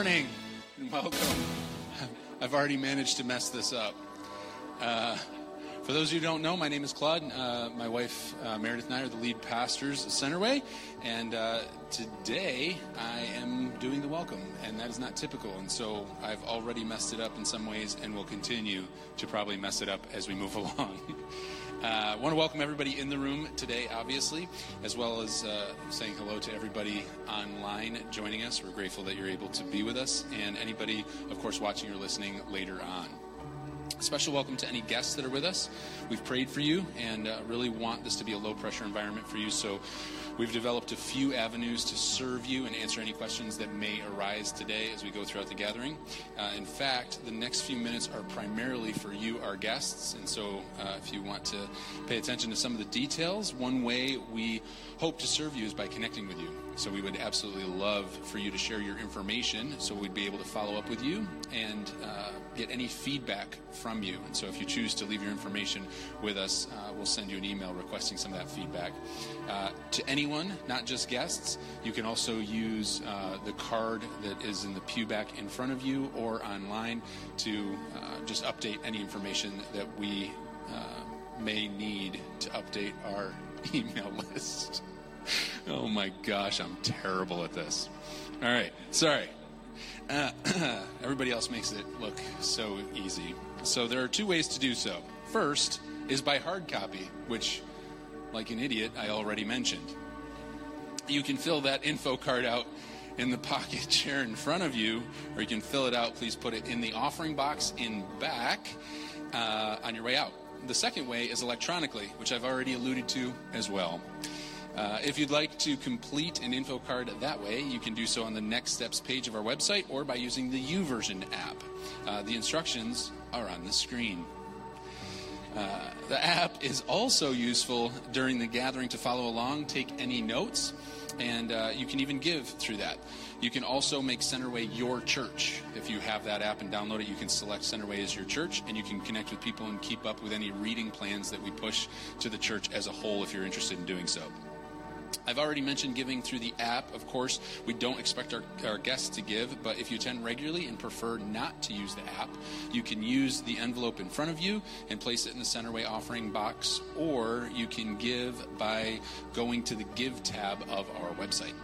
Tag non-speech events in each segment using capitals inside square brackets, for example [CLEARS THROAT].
morning and welcome. I've already managed to mess this up. Uh, for those who don't know, my name is Claude. Uh, my wife uh, Meredith and I are the lead pastors at Centerway, and uh, today I am doing the welcome, and that is not typical. And so I've already messed it up in some ways, and will continue to probably mess it up as we move [LAUGHS] along. I uh, want to welcome everybody in the room today, obviously, as well as uh, saying hello to everybody online joining us. We're grateful that you're able to be with us, and anybody, of course, watching or listening later on. Special welcome to any guests that are with us. We've prayed for you and uh, really want this to be a low pressure environment for you. So We've developed a few avenues to serve you and answer any questions that may arise today as we go throughout the gathering. Uh, in fact, the next few minutes are primarily for you, our guests. And so, uh, if you want to pay attention to some of the details, one way we hope to serve you is by connecting with you. So, we would absolutely love for you to share your information so we'd be able to follow up with you and uh, get any feedback from you. And so, if you choose to leave your information with us, uh, we'll send you an email requesting some of that feedback. Uh, to anyone not just guests. You can also use uh, the card that is in the pew back in front of you or online to uh, just update any information that we uh, may need to update our [LAUGHS] email list. [LAUGHS] oh my gosh, I'm terrible at this. All right, sorry. Uh, [CLEARS THROAT] everybody else makes it look so easy. So there are two ways to do so. First is by hard copy, which, like an idiot, I already mentioned you can fill that info card out in the [LAUGHS] pocket chair in front of you, or you can fill it out. Please put it in the offering box in back uh, on your way out. The second way is electronically, which I've already alluded to as well. Uh, if you'd like to complete an info card that way, you can do so on the Next Steps page of our website or by using the YouVersion app. Uh, the instructions are on the screen. Uh, the app is also useful during the gathering to follow along, take any notes, and uh, you can even give through that. You can also make Centerway your church. If you have that app and download it, you can select Centerway as your church, and you can connect with people and keep up with any reading plans that we push to the church as a whole if you're interested in doing so. I've already mentioned giving through the app. Of course, we don't expect our, our guests to give, but if you attend regularly and prefer not to use the app, you can use the envelope in front of you and place it in the Centerway offering box, or you can give by going to the Give tab of our website.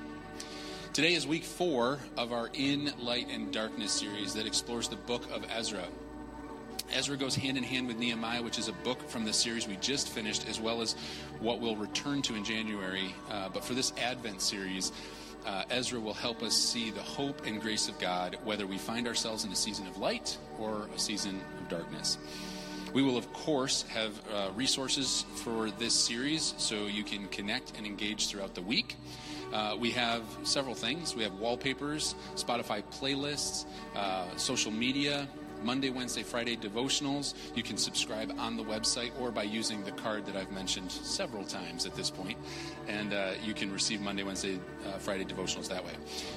Today is week four of our In Light and Darkness series that explores the book of Ezra. Ezra goes hand in hand with Nehemiah, which is a book from the series we just finished, as well as what we'll return to in January. Uh, but for this Advent series, uh, Ezra will help us see the hope and grace of God, whether we find ourselves in a season of light or a season of darkness. We will, of course, have uh, resources for this series so you can connect and engage throughout the week. Uh, we have several things. We have wallpapers, Spotify playlists, uh, social media, Monday, Wednesday, Friday devotionals. You can subscribe on the website or by using the card that I've mentioned several times at this point. And uh, you can receive Monday, Wednesday, uh, Friday devotionals that way.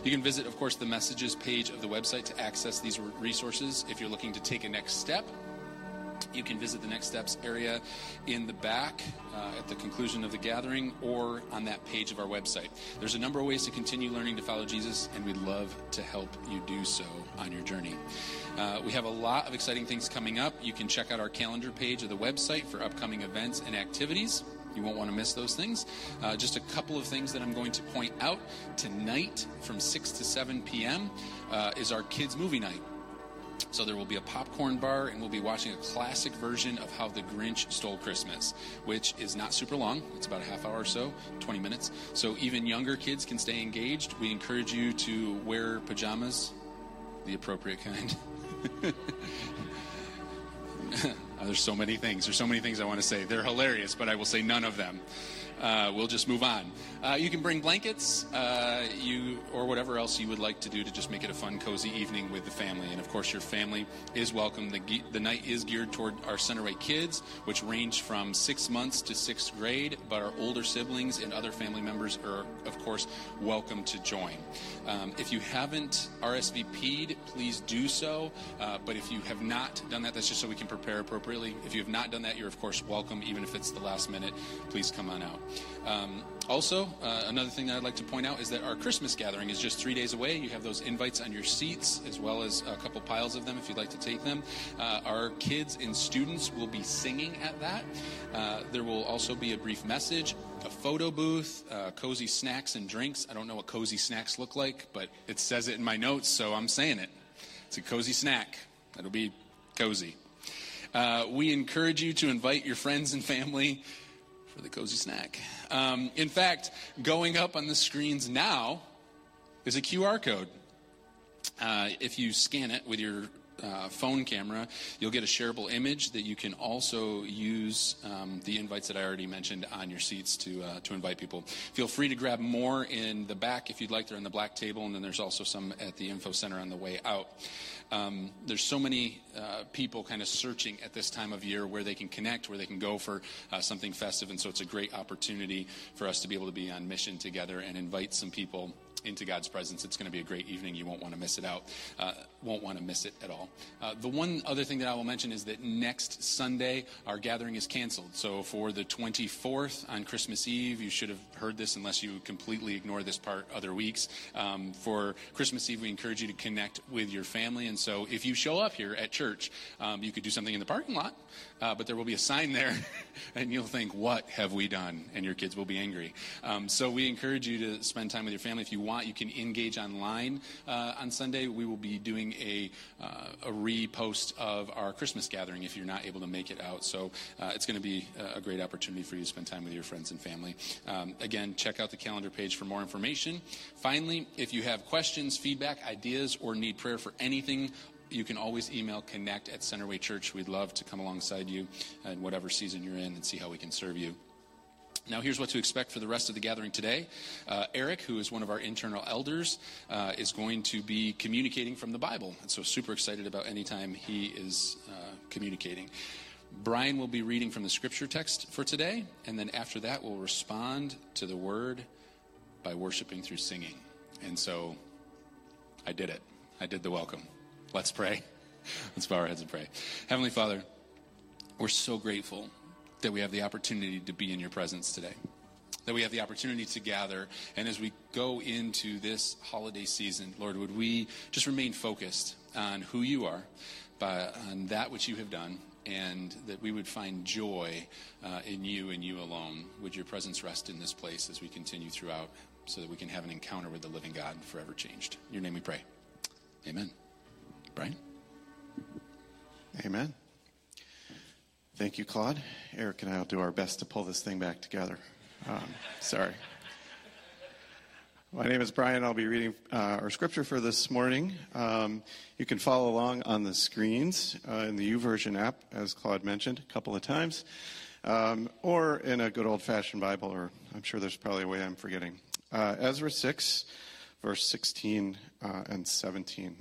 You can visit, of course, the messages page of the website to access these resources if you're looking to take a next step you can visit the Next Steps area in the back uh, at the conclusion of the gathering or on that page of our website. There's a number of ways to continue learning to follow Jesus, and we'd love to help you do so on your journey. Uh, we have a lot of exciting things coming up. You can check out our calendar page of the website for upcoming events and activities. You won't want to miss those things. Uh, just a couple of things that I'm going to point out. Tonight from 6 to 7 p.m. Uh, is our kids' movie night. So there will be a popcorn bar, and we'll be watching a classic version of How the Grinch Stole Christmas, which is not super long. It's about a half hour or so, 20 minutes. So even younger kids can stay engaged. We encourage you to wear pajamas, the appropriate kind. [LAUGHS] [LAUGHS] There's so many things. There's so many things I want to say. They're hilarious, but I will say none of them uh, we'll just move on. Uh, you can bring blankets, uh, you or whatever else you would like to do to just make it a fun, cozy evening with the family. And of course, your family is welcome. The, the night is geared toward our Centerway kids, which range from six months to sixth grade. But our older siblings and other family members are, of course, welcome to join. Um, if you haven't RSVP'd, please do so. Uh, but if you have not done that, that's just so we can prepare appropriately. If you have not done that, you're of course welcome, even if it's the last minute. Please come on out. Um, also, uh, another thing that I'd like to point out is that our Christmas gathering is just three days away. You have those invites on your seats, as well as a couple piles of them if you'd like to take them. Uh, our kids and students will be singing at that. Uh, there will also be a brief message, a photo booth, uh, cozy snacks and drinks. I don't know what cozy snacks look like, but it says it in my notes, so I'm saying it. It's a cozy snack. It'll be cozy. Uh, we encourage you to invite your friends and family for the cozy snack. Um, in fact, going up on the screens now is a QR code. Uh, if you scan it with your uh, phone camera, you'll get a shareable image that you can also use um, the invites that I already mentioned on your seats to, uh, to invite people. Feel free to grab more in the back if you'd like. They're on the black table, and then there's also some at the info center on the way out. Um, there's so many uh, people kind of searching at this time of year where they can connect, where they can go for uh, something festive, and so it's a great opportunity for us to be able to be on mission together and invite some people into God's presence. It's going to be a great evening. You won't want to miss it out. Uh, won't want to miss it at all. Uh, the one other thing that I will mention is that next Sunday, our gathering is canceled. So for the 24th on Christmas Eve, you should have heard this unless you completely ignore this part other weeks. Um, for Christmas Eve, we encourage you to connect with your family. And so if you show up here at church, um, you could do something in the parking lot, uh, but there will be a sign there, [LAUGHS] and you'll think, What have we done? And your kids will be angry. Um, so we encourage you to spend time with your family. If you want, you can engage online uh, on Sunday. We will be doing a, uh, a repost of our Christmas gathering if you're not able to make it out. So uh, it's going to be a great opportunity for you to spend time with your friends and family. Um, again, check out the calendar page for more information. Finally, if you have questions, feedback, ideas, or need prayer for anything, you can always email connect at Centerway Church. We'd love to come alongside you in whatever season you're in and see how we can serve you. Now, here's what to expect for the rest of the gathering today. Uh, Eric, who is one of our internal elders, uh, is going to be communicating from the Bible. And so, super excited about any time he is uh, communicating. Brian will be reading from the scripture text for today, and then after that, we'll respond to the word by worshiping through singing. And so, I did it. I did the welcome. Let's pray. [LAUGHS] Let's bow our heads and pray. Heavenly Father, we're so grateful that we have the opportunity to be in your presence today. That we have the opportunity to gather. And as we go into this holiday season, Lord, would we just remain focused on who you are, by, on that which you have done, and that we would find joy uh, in you and you alone. Would your presence rest in this place as we continue throughout so that we can have an encounter with the living God forever changed. In your name we pray. Amen. Brian? Amen. Thank you, Claude. Eric and I will do our best to pull this thing back together. Um, sorry. My name is Brian. I'll be reading uh, our scripture for this morning. Um, you can follow along on the screens uh, in the YouVersion app, as Claude mentioned a couple of times, um, or in a good old fashioned Bible, or I'm sure there's probably a way I'm forgetting. Uh, Ezra 6, verse 16 uh, and 17.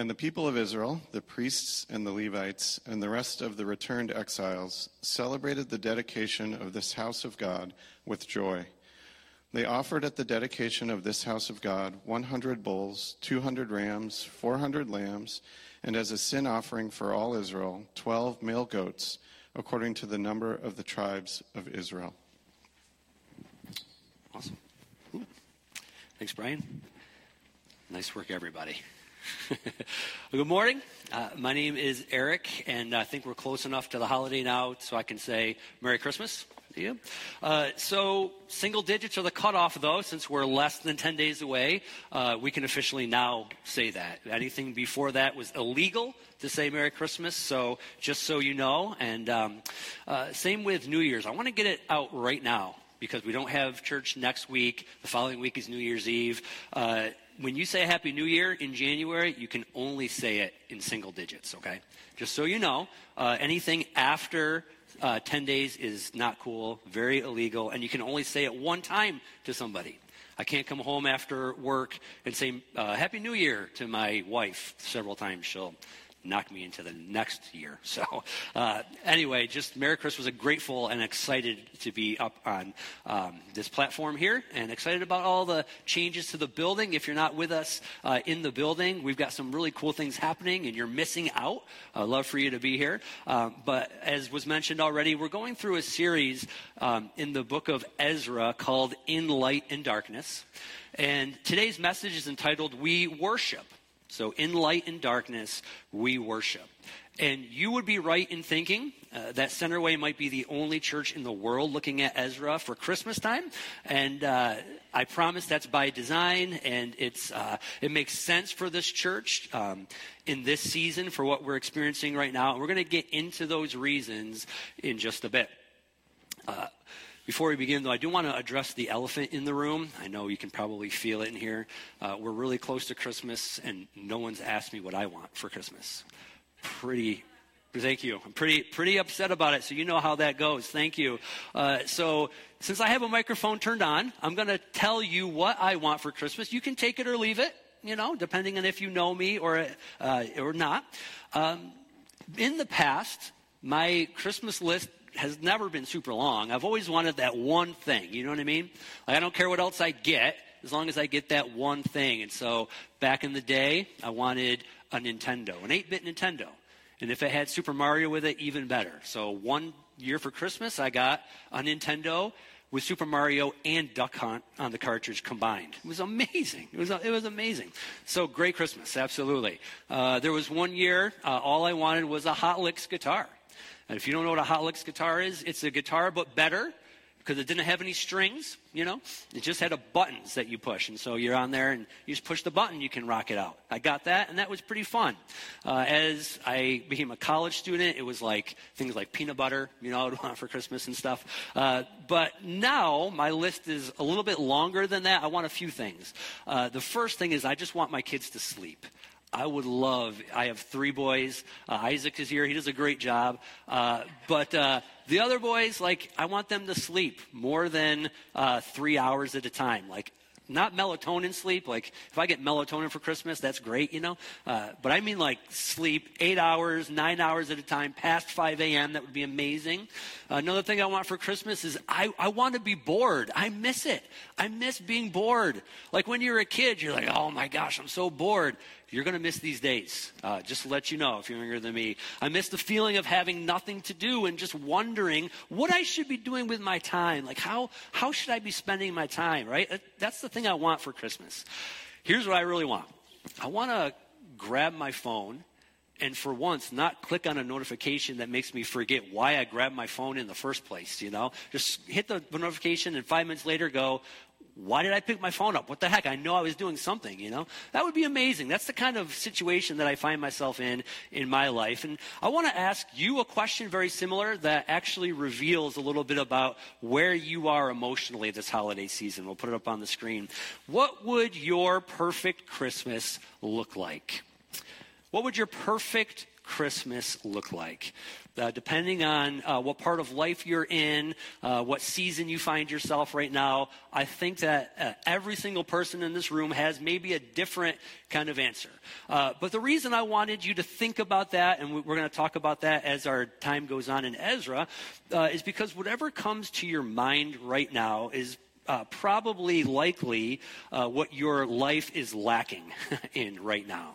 And the people of Israel, the priests and the Levites, and the rest of the returned exiles celebrated the dedication of this house of God with joy. They offered at the dedication of this house of God 100 bulls, 200 rams, 400 lambs, and as a sin offering for all Israel, 12 male goats, according to the number of the tribes of Israel. Awesome. Thanks, Brian. Nice work, everybody. [LAUGHS] Good morning. Uh, my name is Eric, and I think we're close enough to the holiday now so I can say Merry Christmas to you. Uh, so, single digits are the cutoff, though, since we're less than 10 days away. Uh, we can officially now say that. Anything before that was illegal to say Merry Christmas, so just so you know. And um, uh, same with New Year's. I want to get it out right now because we don't have church next week. The following week is New Year's Eve. When you say Happy New Year in January, you can only say it in single digits, okay? Just so you know, uh, anything after uh, 10 days is not cool, very illegal, and you can only say it one time to somebody. I can't come home after work and say uh, Happy New Year to my wife several times. She'll knock me into the next year. [LAUGHS] So, uh, anyway, just Merry Christmas. I'm grateful and excited to be up on um, this platform here and excited about all the changes to the building. If you're not with us uh, in the building, we've got some really cool things happening and you're missing out. I'd love for you to be here. Um, but as was mentioned already, we're going through a series um, in the book of Ezra called In Light and Darkness. And today's message is entitled We Worship. So, in light and darkness, we worship. And you would be right in thinking uh, that Centerway might be the only church in the world looking at Ezra for Christmas time. And uh, I promise that's by design, and it's, uh, it makes sense for this church um, in this season for what we're experiencing right now. And we're going to get into those reasons in just a bit. Before we begin, though, I do want to address the elephant in the room. I know you can probably feel it in here. Uh, we're really close to Christmas, and no one's asked me what I want for Christmas. Pretty. Thank you. I'm pretty pretty upset about it, so you know how that goes. Thank you. Uh, so, since I have a microphone turned on, I'm going to tell you what I want for Christmas. You can take it or leave it, you know, depending on if you know me or uh, or not. Um, in the past, my Christmas list has never been super long. I've always wanted that one thing. You know what I mean? Like, I don't care what else I get as long as I get that one thing. And so back in the day, I wanted a Nintendo, an 8 bit Nintendo. And if it had Super Mario with it, even better. So one year for Christmas, I got a Nintendo with Super Mario and Duck Hunt on the cartridge combined. It was amazing. It was, it was amazing. So great Christmas, absolutely. Uh, there was one year, uh, all I wanted was a Hot Licks guitar. And if you don't know what a Hot Licks guitar is, it's a guitar but better because it didn't have any strings, you know. It just had a buttons that you push. And so you're on there and you just push the button, you can rock it out. I got that, and that was pretty fun. Uh, as I became a college student, it was like things like peanut butter, you know, [LAUGHS] I would want for Christmas and stuff. Uh, but now my list is a little bit longer than that. I want a few things. Uh, the first thing is I just want my kids to sleep. I would love, I have three boys. Uh, Isaac is here. He does a great job. Uh, but uh, the other boys, like, I want them to sleep more than uh, three hours at a time. Like, not melatonin sleep. Like, if I get melatonin for Christmas, that's great, you know? Uh, but I mean, like, sleep eight hours, nine hours at a time, past 5 a.m. That would be amazing. Another thing I want for Christmas is I, I want to be bored. I miss it. I miss being bored. Like, when you're a kid, you're like, oh my gosh, I'm so bored. You're going to miss these days. Uh, just to let you know, if you're younger than me, I miss the feeling of having nothing to do and just wondering what I should be doing with my time. Like, how, how should I be spending my time, right? That's the thing I want for Christmas. Here's what I really want I want to grab my phone and for once not click on a notification that makes me forget why I grabbed my phone in the first place, you know? Just hit the notification and five minutes later go, why did I pick my phone up? What the heck? I know I was doing something, you know? That would be amazing. That's the kind of situation that I find myself in in my life. And I want to ask you a question very similar that actually reveals a little bit about where you are emotionally this holiday season. We'll put it up on the screen. What would your perfect Christmas look like? What would your perfect Christmas look like? Uh, depending on uh, what part of life you're in, uh, what season you find yourself right now, I think that uh, every single person in this room has maybe a different kind of answer. Uh, but the reason I wanted you to think about that, and we're going to talk about that as our time goes on in Ezra, uh, is because whatever comes to your mind right now is uh, probably likely uh, what your life is lacking [LAUGHS] in right now.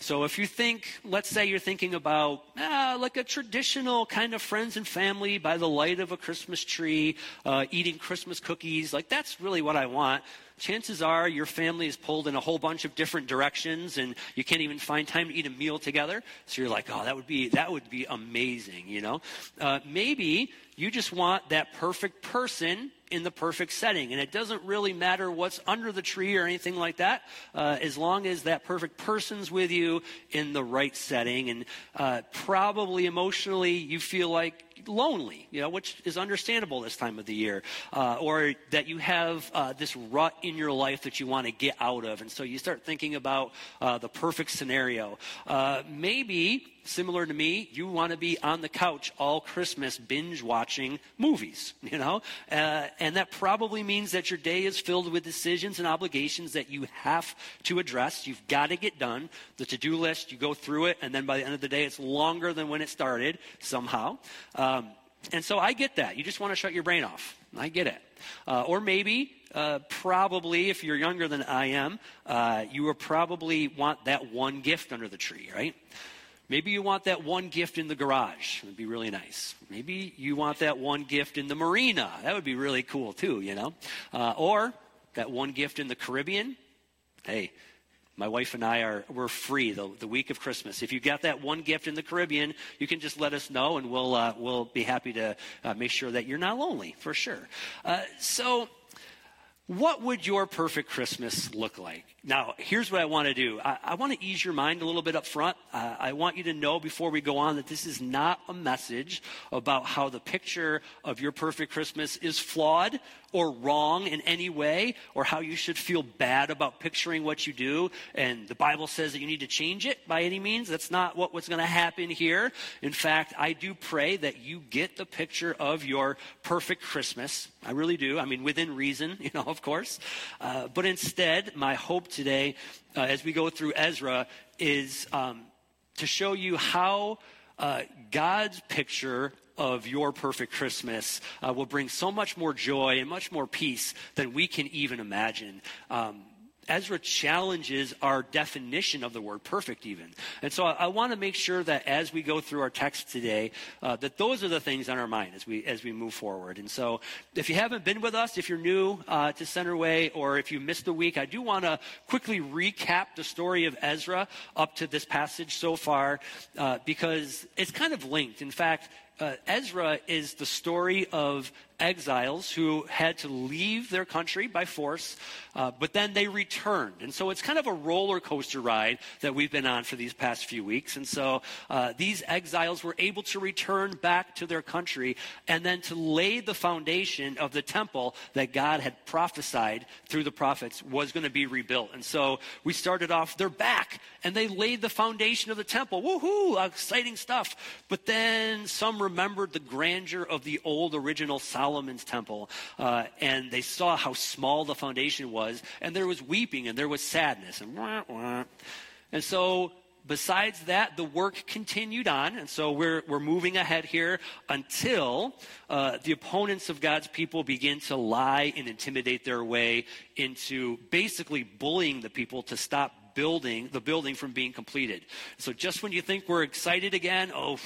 So if you think, let's say you're thinking about ah, like a traditional kind of friends and family by the light of a Christmas tree, uh, eating Christmas cookies, like that's really what I want. Chances are your family is pulled in a whole bunch of different directions, and you can't even find time to eat a meal together. So you're like, oh, that would be that would be amazing, you know. Uh, maybe you just want that perfect person in the perfect setting. And it doesn't really matter what's under the tree or anything like that, uh, as long as that perfect person's with you in the right setting. And uh, probably emotionally, you feel like lonely, you know, which is understandable this time of the year, uh, or that you have uh, this rut in your life that you want to get out of. And so you start thinking about uh, the perfect scenario. Uh, maybe similar to me, you want to be on the couch all Christmas binge watching movies, [LAUGHS] you know? Uh, and that probably means that your day is filled with decisions and obligations that you have to address. You've got to get done. The to do list, you go through it, and then by the end of the day, it's longer than when it started somehow. Um, and so I get that. You just want to shut your brain off. I get it. Uh, or maybe, uh, probably, if you're younger than I am, uh, you will probably want that one gift under the tree, right? Maybe you want that one gift in the garage. It would be really nice. Maybe you want that one gift in the marina. That would be really cool too, you know? Uh, or that one gift in the Caribbean. Hey, my wife and I are we're free the, the week of Christmas. If you got that one gift in the Caribbean, you can just let us know, and we'll uh, we'll be happy to uh, make sure that you're not lonely for sure. Uh, so what would your perfect Christmas look like? Now, here's what I want to do. I, I want to ease your mind a little bit up front. Uh, I want you to know before we go on that this is not a message about how the picture of your perfect Christmas is flawed or wrong in any way, or how you should feel bad about picturing what you do. And the Bible says that you need to change it by any means. That's not what, what's going to happen here. In fact, I do pray that you get the picture of your perfect Christmas. I really do. I mean, within reason, [LAUGHS] you know, of course. Uh, but instead, my hope today, uh, as we go through Ezra, is um, to show you how uh, God's picture of your perfect Christmas uh, will bring so much more joy and much more peace than we can even imagine. Um, Ezra challenges our definition of the word perfect, even. And so I, I want to make sure that as we go through our text today, uh, that those are the things on our mind as we as we move forward. And so, if you haven't been with us, if you're new uh, to Centerway, or if you missed a week, I do want to quickly recap the story of Ezra up to this passage so far, uh, because it's kind of linked. In fact, uh, Ezra is the story of exiles who had to leave their country by force, uh, but then they returned. And so it's kind of a roller coaster ride that we've been on for these past few weeks. And so uh, these exiles were able to return back to their country and then to lay the foundation of the temple that God had prophesied through the prophets was going to be rebuilt. And so we started off, they're back, and they laid the foundation of the temple. Woohoo! Exciting stuff. But then some remembered the grandeur of the old original Solomon's temple, uh, and they saw how small the foundation was, and there was weeping and there was sadness, and wah, wah. and so besides that, the work continued on, and so we're, we're moving ahead here until uh, the opponents of God's people begin to lie and intimidate their way into basically bullying the people to stop building the building from being completed. So just when you think we're excited again, oh,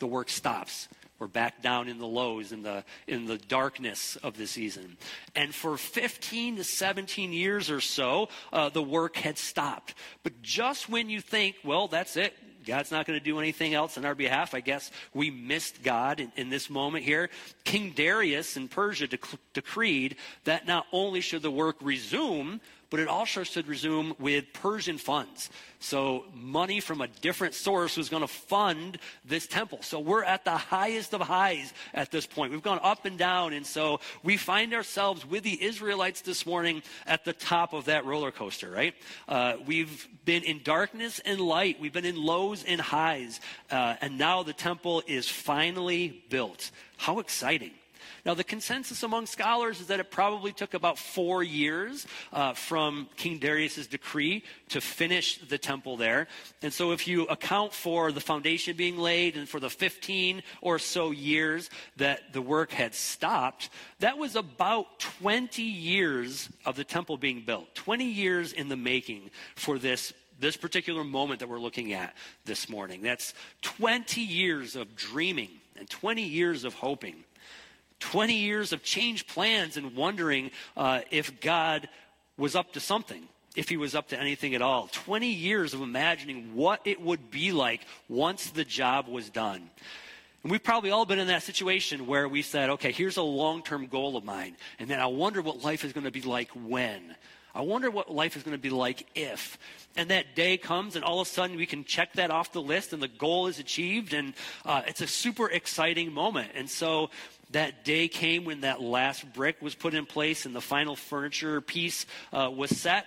the work stops. We're back down in the lows, in the, in the darkness of the season. And for 15 to 17 years or so, uh, the work had stopped. But just when you think, well, that's it, God's not going to do anything else on our behalf. I guess we missed God in, in this moment here. King Darius in Persia dec- decreed that not only should the work resume, but it also should resume with Persian funds. So money from a different source was going to fund this temple. So we're at the highest of highs at this point. We've gone up and down. And so we find ourselves with the Israelites this morning at the top of that roller coaster, right? Uh, we've been in darkness and light. We've been in lows and highs. Uh, and now the temple is finally built. How exciting. Now, the consensus among scholars is that it probably took about four years uh, from King Darius's decree to finish the temple there. And so, if you account for the foundation being laid and for the 15 or so years that the work had stopped, that was about 20 years of the temple being built. 20 years in the making for this this particular moment that we're looking at this morning. That's 20 years of dreaming and 20 years of hoping. 20 years of changed plans and wondering uh, if God was up to something, if he was up to anything at all. 20 years of imagining what it would be like once the job was done. And we've probably all been in that situation where we said, okay, here's a long term goal of mine. And then I wonder what life is going to be like when. I wonder what life is going to be like if. And that day comes, and all of a sudden we can check that off the list, and the goal is achieved, and uh, it's a super exciting moment. And so that day came when that last brick was put in place and the final furniture piece uh, was set.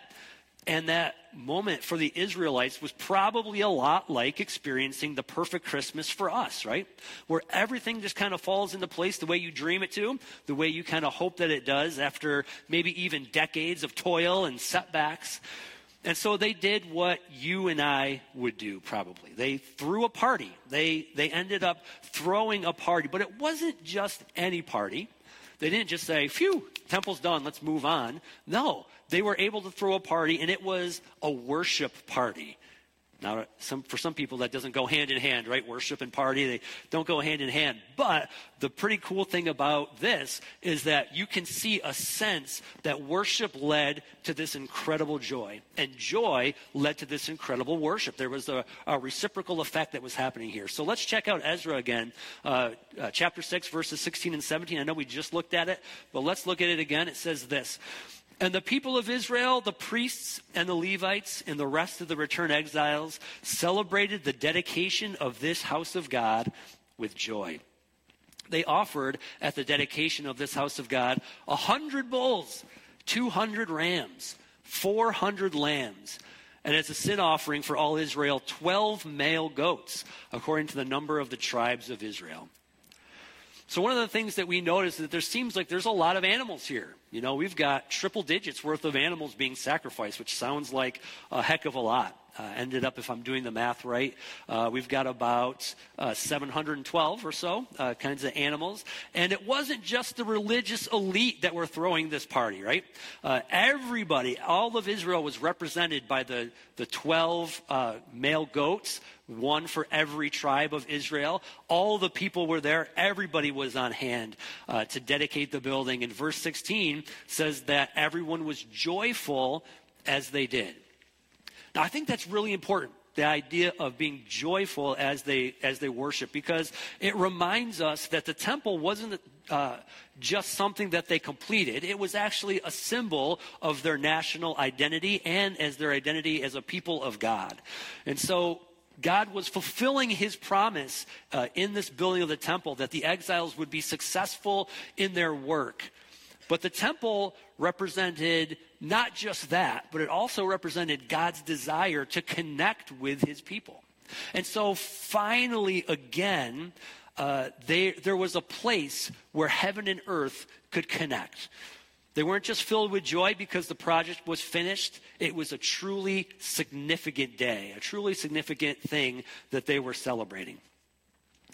And that moment for the Israelites was probably a lot like experiencing the perfect Christmas for us, right? Where everything just kind of falls into place the way you dream it to, the way you kind of hope that it does after maybe even decades of toil and setbacks. And so they did what you and I would do probably. They threw a party. They, they ended up throwing a party. But it wasn't just any party. They didn't just say, phew, temple's done, let's move on. No, they were able to throw a party, and it was a worship party. Now, some, for some people, that doesn't go hand in hand, right? Worship and party, they don't go hand in hand. But the pretty cool thing about this is that you can see a sense that worship led to this incredible joy, and joy led to this incredible worship. There was a, a reciprocal effect that was happening here. So let's check out Ezra again, uh, uh, chapter 6, verses 16 and 17. I know we just looked at it, but let's look at it again. It says this. And the people of Israel, the priests and the Levites, and the rest of the returned exiles celebrated the dedication of this house of God with joy. They offered at the dedication of this house of God a hundred bulls, 200 rams, 400 lambs, and as a sin offering for all Israel, 12 male goats, according to the number of the tribes of Israel. So one of the things that we notice is that there seems like there's a lot of animals here. You know, we've got triple digits worth of animals being sacrificed, which sounds like a heck of a lot. Uh, ended up, if I'm doing the math right, uh, we've got about uh, 712 or so uh, kinds of animals. And it wasn't just the religious elite that were throwing this party, right? Uh, everybody, all of Israel was represented by the, the 12 uh, male goats, one for every tribe of Israel. All the people were there. Everybody was on hand to dedicate the building. And verse 16 says that everyone was joyful as they did. I think that's really important the idea of being joyful as they as they worship because it reminds us that the temple wasn't uh, just something that they completed it was actually a symbol of their national identity and as their identity as a people of god and so God was fulfilling his promise uh, in this building of the temple that the exiles would be successful in their work. But the temple represented not just that, but it also represented God's desire to connect with his people. And so finally, again, uh, they, there was a place where heaven and earth could connect. They weren't just filled with joy because the project was finished. It was a truly significant day, a truly significant thing that they were celebrating.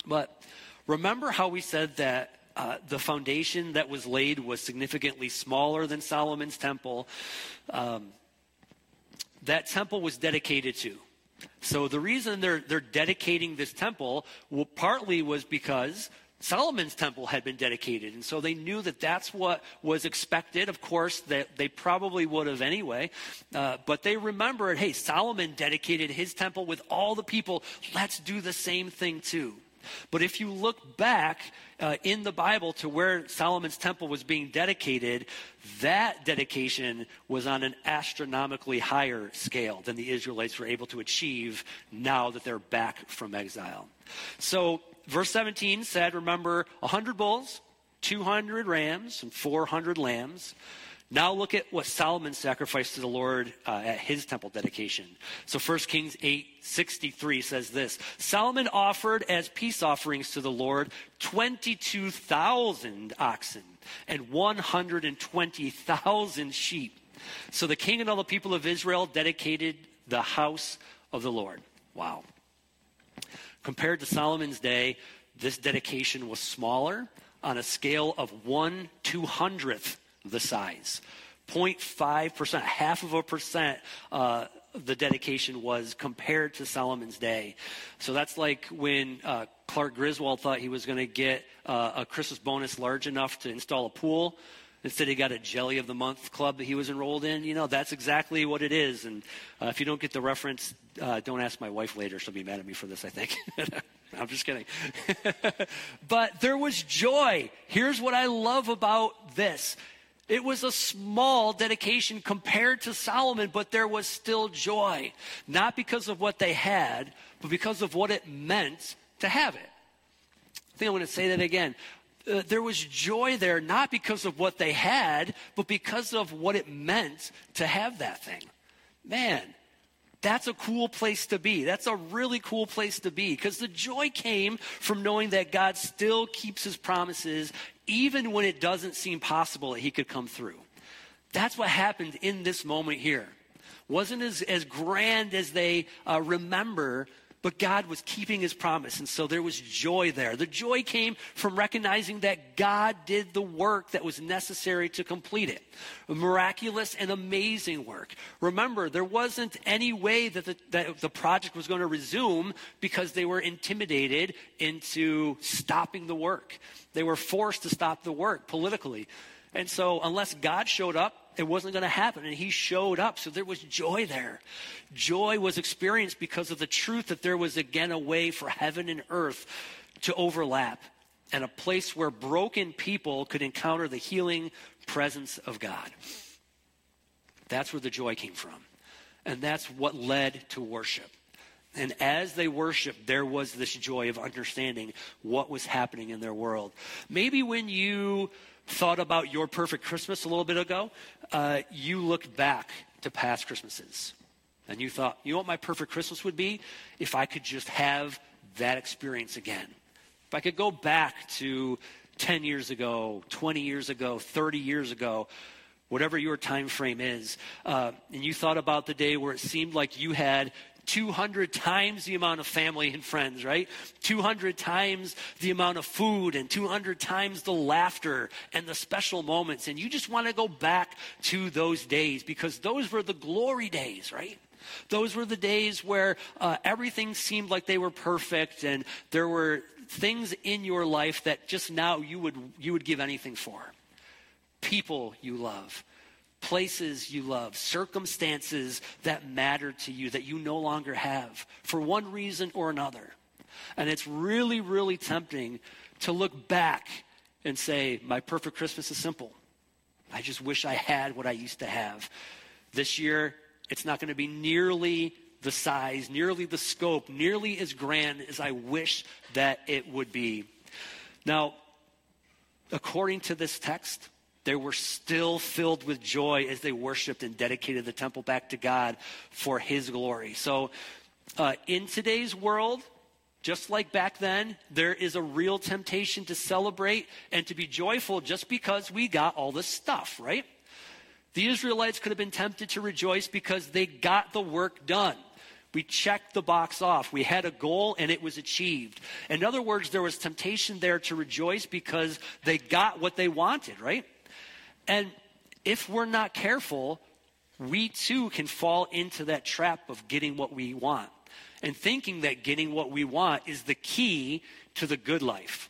But remember how we said that uh, the foundation that was laid was significantly smaller than Solomon's temple. Um, that temple was dedicated to. So the reason they're, they're dedicating this temple well, partly was because Solomon's temple had been dedicated. And so they knew that that's what was expected. Of course, that they probably would have anyway. Uh, but they remembered, hey, Solomon dedicated his temple with all the people. Let's do the same thing too. But if you look back uh, in the Bible to where Solomon's temple was being dedicated, that dedication was on an astronomically higher scale than the Israelites were able to achieve now that they're back from exile. So, verse 17 said, Remember 100 bulls, 200 rams, and 400 lambs. Now look at what Solomon sacrificed to the Lord uh, at his temple dedication. So 1 Kings 8 63 says this Solomon offered as peace offerings to the Lord 22,000 oxen and 120,000 sheep. So the king and all the people of Israel dedicated the house of the Lord. Wow. Compared to Solomon's day, this dedication was smaller on a scale of 1 200th the size. 0.5%, half of a percent, uh, the dedication was compared to Solomon's day. So that's like when uh, Clark Griswold thought he was going to get uh, a Christmas bonus large enough to install a pool. Instead, he got a Jelly of the Month club that he was enrolled in. You know, that's exactly what it is. And uh, if you don't get the reference, uh, don't ask my wife later. She'll be mad at me for this, I think. [LAUGHS] I'm just kidding. [LAUGHS] but there was joy. Here's what I love about this it was a small dedication compared to Solomon, but there was still joy. Not because of what they had, but because of what it meant to have it. I think I'm going to say that again. Uh, there was joy there, not because of what they had, but because of what it meant to have that thing. man, that's a cool place to be. That's a really cool place to be because the joy came from knowing that God still keeps his promises even when it doesn't seem possible that he could come through. That's what happened in this moment here. Wasn't as, as grand as they uh, remember, but God was keeping his promise. And so there was joy there. The joy came from recognizing that God did the work that was necessary to complete it. A miraculous and amazing work. Remember, there wasn't any way that the, that the project was going to resume because they were intimidated into stopping the work. They were forced to stop the work politically. And so, unless God showed up, it wasn't going to happen. And he showed up. So there was joy there. Joy was experienced because of the truth that there was again a way for heaven and earth to overlap and a place where broken people could encounter the healing presence of God. That's where the joy came from. And that's what led to worship. And as they worshiped, there was this joy of understanding what was happening in their world. Maybe when you thought about your perfect Christmas a little bit ago, uh, you looked back to past Christmases and you thought, you know what my perfect Christmas would be? If I could just have that experience again. If I could go back to 10 years ago, 20 years ago, 30 years ago, whatever your time frame is, uh, and you thought about the day where it seemed like you had 200 times the amount of family and friends, right? 200 times the amount of food and 200 times the laughter and the special moments. And you just want to go back to those days because those were the glory days, right? Those were the days where uh, everything seemed like they were perfect and there were things in your life that just now you would, you would give anything for. People you love, places you love, circumstances that matter to you that you no longer have for one reason or another. And it's really, really tempting to look back and say, My perfect Christmas is simple. I just wish I had what I used to have. This year, it's not going to be nearly the size, nearly the scope, nearly as grand as I wish that it would be. Now, according to this text, they were still filled with joy as they worshiped and dedicated the temple back to God for His glory. So, uh, in today's world, just like back then, there is a real temptation to celebrate and to be joyful just because we got all this stuff, right? The Israelites could have been tempted to rejoice because they got the work done. We checked the box off. We had a goal and it was achieved. In other words, there was temptation there to rejoice because they got what they wanted, right? And if we're not careful, we too can fall into that trap of getting what we want and thinking that getting what we want is the key to the good life.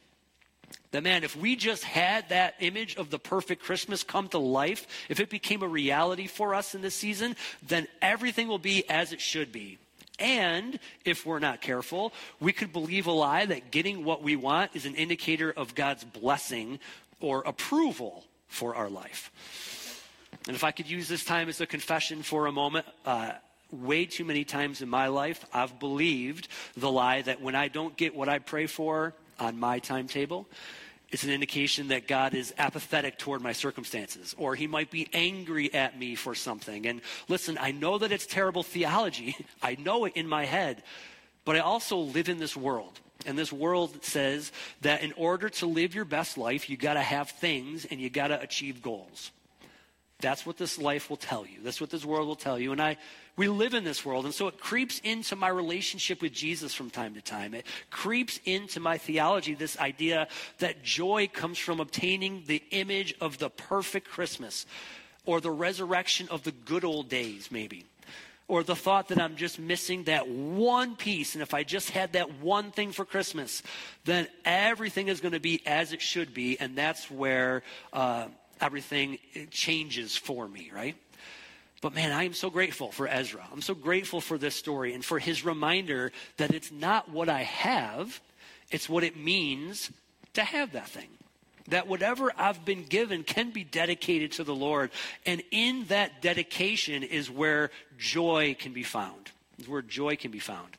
That man, if we just had that image of the perfect Christmas come to life, if it became a reality for us in this season, then everything will be as it should be. And if we're not careful, we could believe a lie that getting what we want is an indicator of God's blessing or approval for our life. And if I could use this time as a confession for a moment, uh, way too many times in my life, I've believed the lie that when I don't get what I pray for on my timetable, it's an indication that God is apathetic toward my circumstances, or he might be angry at me for something. And listen, I know that it's terrible theology. [LAUGHS] I know it in my head, but I also live in this world. And this world says that in order to live your best life, you got to have things and you got to achieve goals. That's what this life will tell you. That's what this world will tell you. And I, we live in this world. And so it creeps into my relationship with Jesus from time to time. It creeps into my theology, this idea that joy comes from obtaining the image of the perfect Christmas or the resurrection of the good old days, maybe or the thought that I'm just missing that one piece, and if I just had that one thing for Christmas, then everything is going to be as it should be, and that's where uh, everything changes for me, right? But man, I am so grateful for Ezra. I'm so grateful for this story and for his reminder that it's not what I have, it's what it means to have that thing that whatever I've been given can be dedicated to the Lord. And in that dedication is where joy can be found. Is where joy can be found.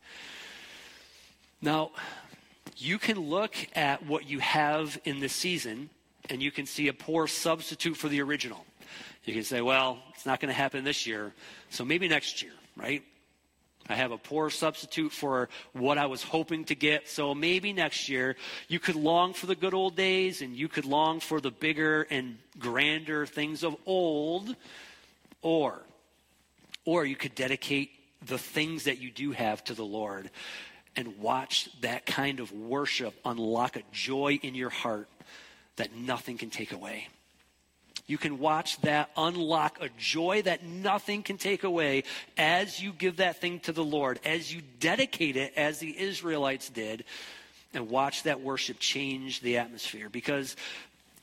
Now, you can look at what you have in this season and you can see a poor substitute for the original. You can say, well, it's not going to happen this year, so maybe next year, right? I have a poor substitute for what I was hoping to get. So maybe next year you could long for the good old days and you could long for the bigger and grander things of old. Or, or you could dedicate the things that you do have to the Lord and watch that kind of worship unlock a joy in your heart that nothing can take away. You can watch that unlock a joy that nothing can take away as you give that thing to the Lord, as you dedicate it as the Israelites did, and watch that worship change the atmosphere. Because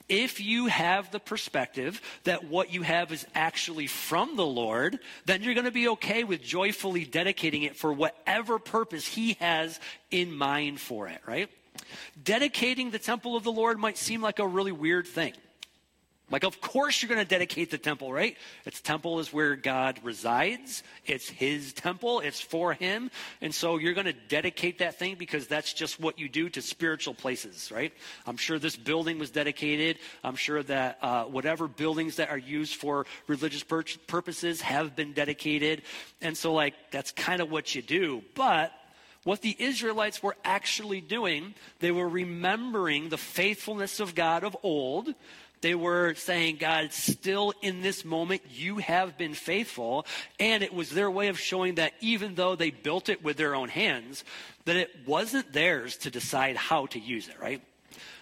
if you have the perspective that what you have is actually from the Lord, then you're going to be okay with joyfully dedicating it for whatever purpose He has in mind for it, right? Dedicating the temple of the Lord might seem like a really weird thing. Like, of course, you're going to dedicate the temple, right? Its temple is where God resides. It's His temple. It's for Him. And so you're going to dedicate that thing because that's just what you do to spiritual places, right? I'm sure this building was dedicated. I'm sure that uh, whatever buildings that are used for religious pur- purposes have been dedicated. And so, like, that's kind of what you do. But what the Israelites were actually doing, they were remembering the faithfulness of God of old they were saying, God, still in this moment, you have been faithful. And it was their way of showing that even though they built it with their own hands, that it wasn't theirs to decide how to use it, right?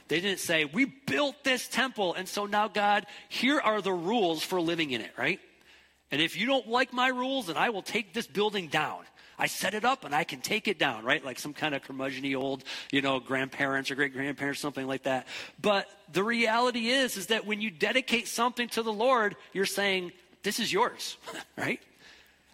They didn't say, We built this temple, and so now, God, here are the rules for living in it, right? And if you don't like my rules, then I will take this building down. I set it up and I can take it down, right? Like some kind of curmudgeony old, you know, grandparents or great grandparents, something like that. But the reality is, is that when you dedicate something to the Lord, you're saying, this is yours, [LAUGHS] right?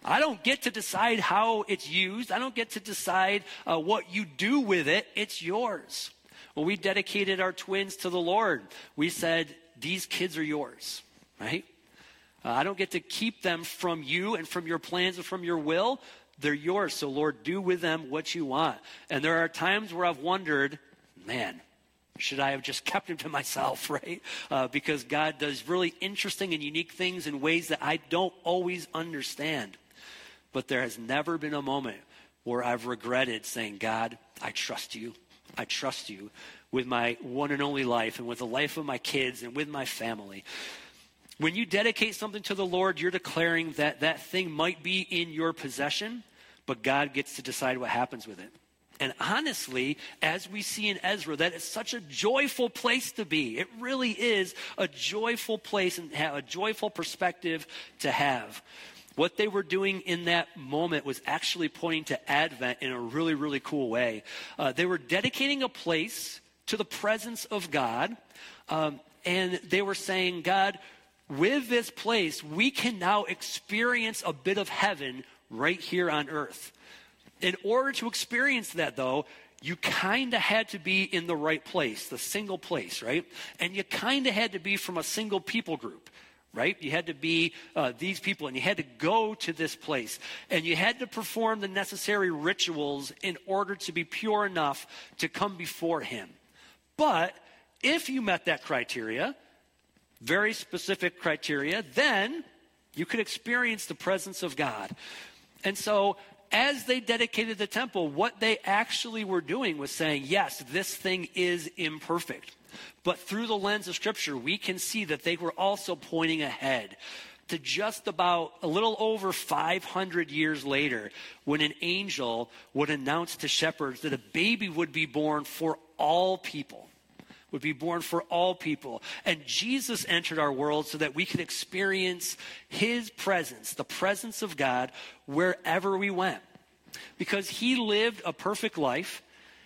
I don't get to decide how it's used. I don't get to decide uh, what you do with it. It's yours. When we dedicated our twins to the Lord, we said, these kids are yours, right? Uh, I don't get to keep them from you and from your plans and from your will. They're yours. So, Lord, do with them what you want. And there are times where I've wondered, man, should I have just kept him to myself, [LAUGHS] right? Uh, because God does really interesting and unique things in ways that I don't always understand. But there has never been a moment where I've regretted saying, God, I trust you. I trust you with my one and only life and with the life of my kids and with my family. When you dedicate something to the Lord, you're declaring that that thing might be in your possession, but God gets to decide what happens with it. And honestly, as we see in Ezra, that is such a joyful place to be. It really is a joyful place and a joyful perspective to have. What they were doing in that moment was actually pointing to Advent in a really, really cool way. Uh, they were dedicating a place to the presence of God, um, and they were saying, God, with this place, we can now experience a bit of heaven right here on earth. In order to experience that, though, you kind of had to be in the right place, the single place, right? And you kind of had to be from a single people group, right? You had to be uh, these people and you had to go to this place. And you had to perform the necessary rituals in order to be pure enough to come before Him. But if you met that criteria, very specific criteria, then you could experience the presence of God. And so, as they dedicated the temple, what they actually were doing was saying, yes, this thing is imperfect. But through the lens of Scripture, we can see that they were also pointing ahead to just about a little over 500 years later when an angel would announce to shepherds that a baby would be born for all people would be born for all people. And Jesus entered our world so that we could experience his presence, the presence of God, wherever we went. Because he lived a perfect life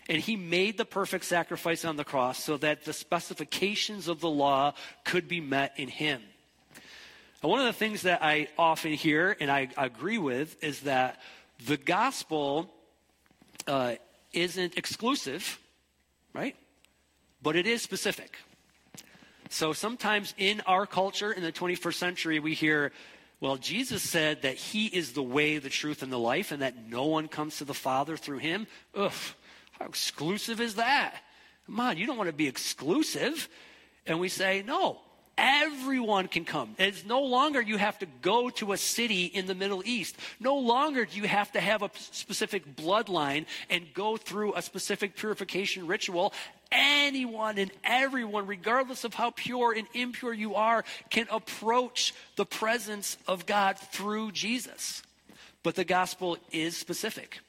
and he made the perfect sacrifice on the cross so that the specifications of the law could be met in him. And one of the things that I often hear and I agree with is that the gospel uh, isn't exclusive, right? But it is specific. So sometimes in our culture in the 21st century, we hear, well, Jesus said that he is the way, the truth, and the life, and that no one comes to the Father through him. Ugh, how exclusive is that? Come on, you don't want to be exclusive. And we say, no, Everyone can come. It's no longer you have to go to a city in the Middle East. No longer do you have to have a specific bloodline and go through a specific purification ritual. Anyone and everyone, regardless of how pure and impure you are, can approach the presence of God through Jesus. But the gospel is specific.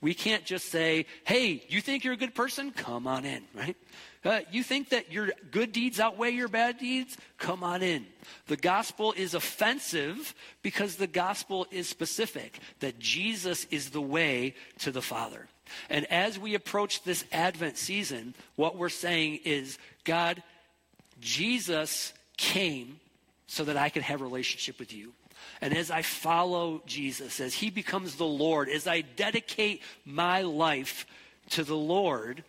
We can't just say, hey, you think you're a good person? Come on in, right? Uh, you think that your good deeds outweigh your bad deeds? Come on in. The gospel is offensive because the gospel is specific, that Jesus is the way to the Father. And as we approach this Advent season, what we're saying is, God, Jesus came so that I could have relationship with you. And as I follow Jesus, as he becomes the Lord, as I dedicate my life to the Lord,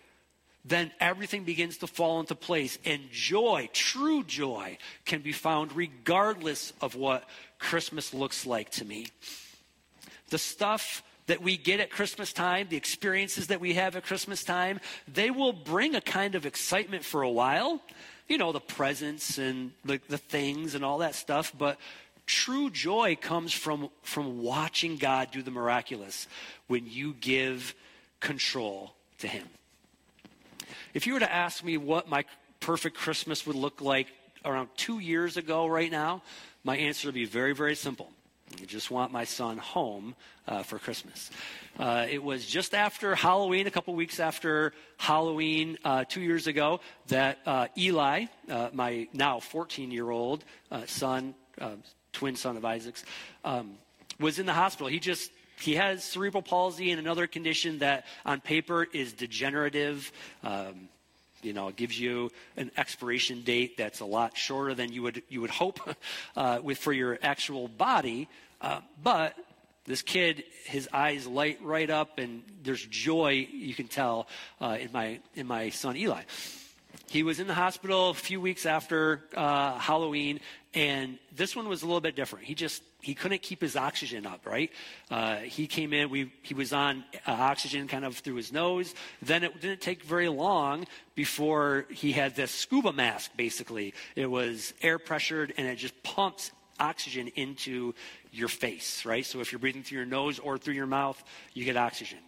then everything begins to fall into place. And joy, true joy, can be found regardless of what Christmas looks like to me. The stuff that we get at Christmas time, the experiences that we have at Christmas time, they will bring a kind of excitement for a while. You know, the presents and the, the things and all that stuff. But true joy comes from, from watching God do the miraculous when you give control to Him. If you were to ask me what my perfect Christmas would look like around two years ago, right now, my answer would be very, very simple. I just want my son home uh, for Christmas. Uh, it was just after Halloween, a couple weeks after Halloween uh, two years ago, that uh, Eli, uh, my now 14 year old uh, son, twin son of Isaac's, um, was in the hospital. He just he has cerebral palsy and another condition that on paper is degenerative. Um, you know, gives you an expiration date that's a lot shorter than you would you would hope [LAUGHS] uh, with for your actual body. Uh, but this kid, his eyes light right up, and there's joy you can tell uh, in my in my son Eli. He was in the hospital a few weeks after uh, Halloween, and this one was a little bit different. He just he couldn't keep his oxygen up, right? Uh, he came in, we, he was on uh, oxygen kind of through his nose. Then it didn't take very long before he had this scuba mask, basically. It was air pressured and it just pumps oxygen into your face, right? So if you're breathing through your nose or through your mouth, you get oxygen.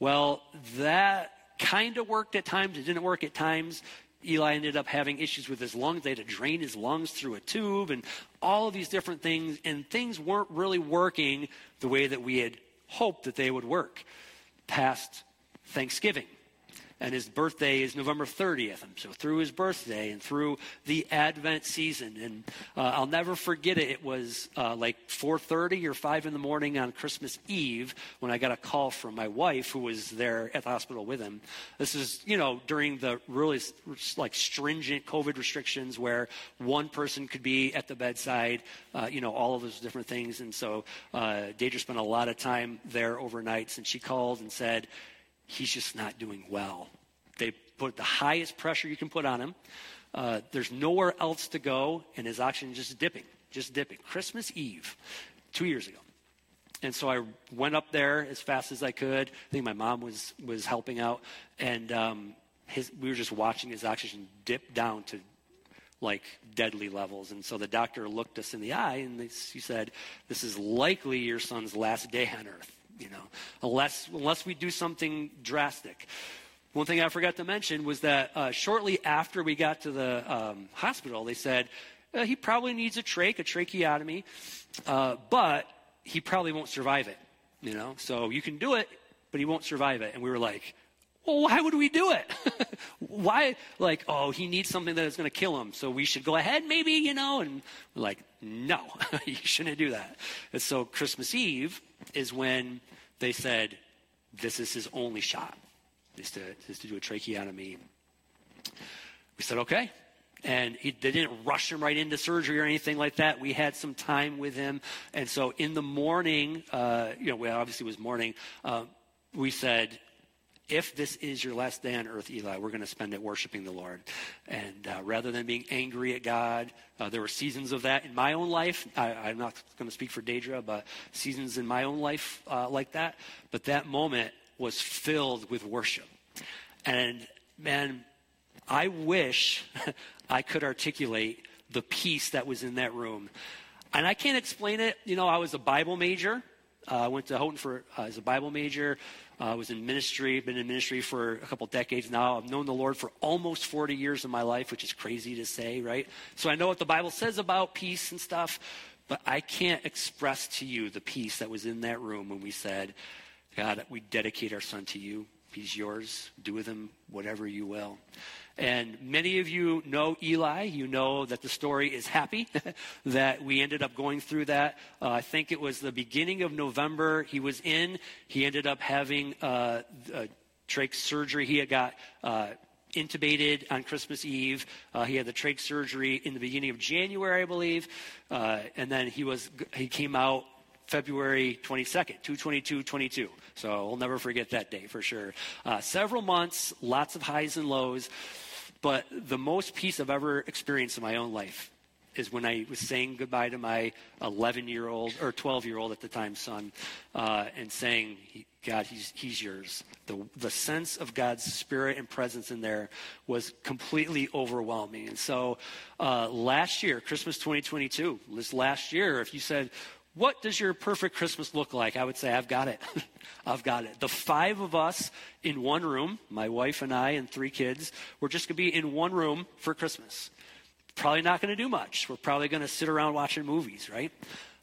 Well, that kind of worked at times. It didn't work at times. Eli ended up having issues with his lungs. They had to drain his lungs through a tube and all of these different things. And things weren't really working the way that we had hoped that they would work past Thanksgiving and his birthday is November 30th. And so through his birthday and through the Advent season, and uh, I'll never forget it. It was uh, like 4:30 or 5 in the morning on Christmas Eve when I got a call from my wife, who was there at the hospital with him. This is, you know, during the really like stringent COVID restrictions where one person could be at the bedside, uh, you know, all of those different things. And so uh, Deidre spent a lot of time there overnight, and she called and said he's just not doing well. They put the highest pressure you can put on him. Uh, there's nowhere else to go, and his oxygen just dipping, just dipping. Christmas Eve, two years ago. And so I went up there as fast as I could. I think my mom was, was helping out. And um, his, we were just watching his oxygen dip down to like deadly levels. And so the doctor looked us in the eye and they, he said, This is likely your son's last day on earth you know, unless, unless we do something drastic. One thing I forgot to mention was that uh, shortly after we got to the um, hospital, they said uh, he probably needs a trach, a tracheotomy, uh, but he probably won't survive it. You know, so you can do it, but he won't survive it. And we were like, well, why would we do it? [LAUGHS] why? Like, oh, he needs something that is going to kill him, so we should go ahead, maybe, you know? And like, no, [LAUGHS] you shouldn't do that. And so Christmas Eve is when they said, this is his only shot, is to, is to do a tracheotomy. We said, okay. And he, they didn't rush him right into surgery or anything like that. We had some time with him. And so in the morning, uh, you know, well, obviously it was morning, uh, we said, if this is your last day on earth, Eli, we're going to spend it worshiping the Lord. And uh, rather than being angry at God, uh, there were seasons of that in my own life. I, am not going to speak for Deidre, but seasons in my own life uh, like that. But that moment was filled with worship. And man, I wish [LAUGHS] I could articulate the peace that was in that room. And I can't explain it. You know, I was a Bible major. Uh, I went to Houghton for uh, as a Bible major. I uh, was in ministry, been in ministry for a couple decades now. I've known the Lord for almost 40 years of my life, which is crazy to say, right? So I know what the Bible says about peace and stuff, but I can't express to you the peace that was in that room when we said, God, we dedicate our son to you. He's yours. Do with him whatever you will. And many of you know Eli. You know that the story is happy, [LAUGHS] that we ended up going through that. Uh, I think it was the beginning of November. He was in. He ended up having uh, trach surgery. He had got uh, intubated on Christmas Eve. Uh, he had the trach surgery in the beginning of January, I believe. Uh, and then he, was, he came out February 22nd, 222 22. So we'll never forget that day for sure. Uh, several months, lots of highs and lows. But the most peace I've ever experienced in my own life is when I was saying goodbye to my 11 year old or 12 year old at the time son uh, and saying, God, he's, he's yours. The, the sense of God's spirit and presence in there was completely overwhelming. And so uh, last year, Christmas 2022, this last year, if you said, what does your perfect Christmas look like? I would say, I've got it. [LAUGHS] I've got it. The five of us in one room, my wife and I and three kids, we're just going to be in one room for Christmas. Probably not going to do much. We're probably going to sit around watching movies, right?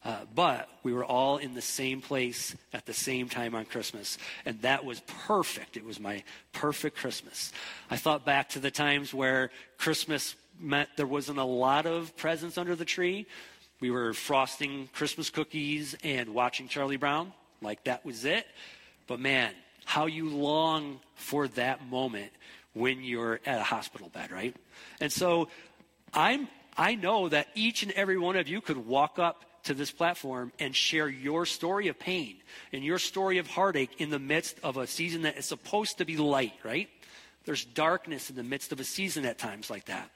Uh, but we were all in the same place at the same time on Christmas. And that was perfect. It was my perfect Christmas. I thought back to the times where Christmas meant there wasn't a lot of presents under the tree, we were frosting Christmas cookies and watching Charlie Brown. Like that was it. But man, how you long for that moment when you're at a hospital bed, right? And so I'm I know that each and every one of you could walk up to this platform and share your story of pain and your story of heartache in the midst of a season that is supposed to be light, right? There's darkness in the midst of a season at times like that.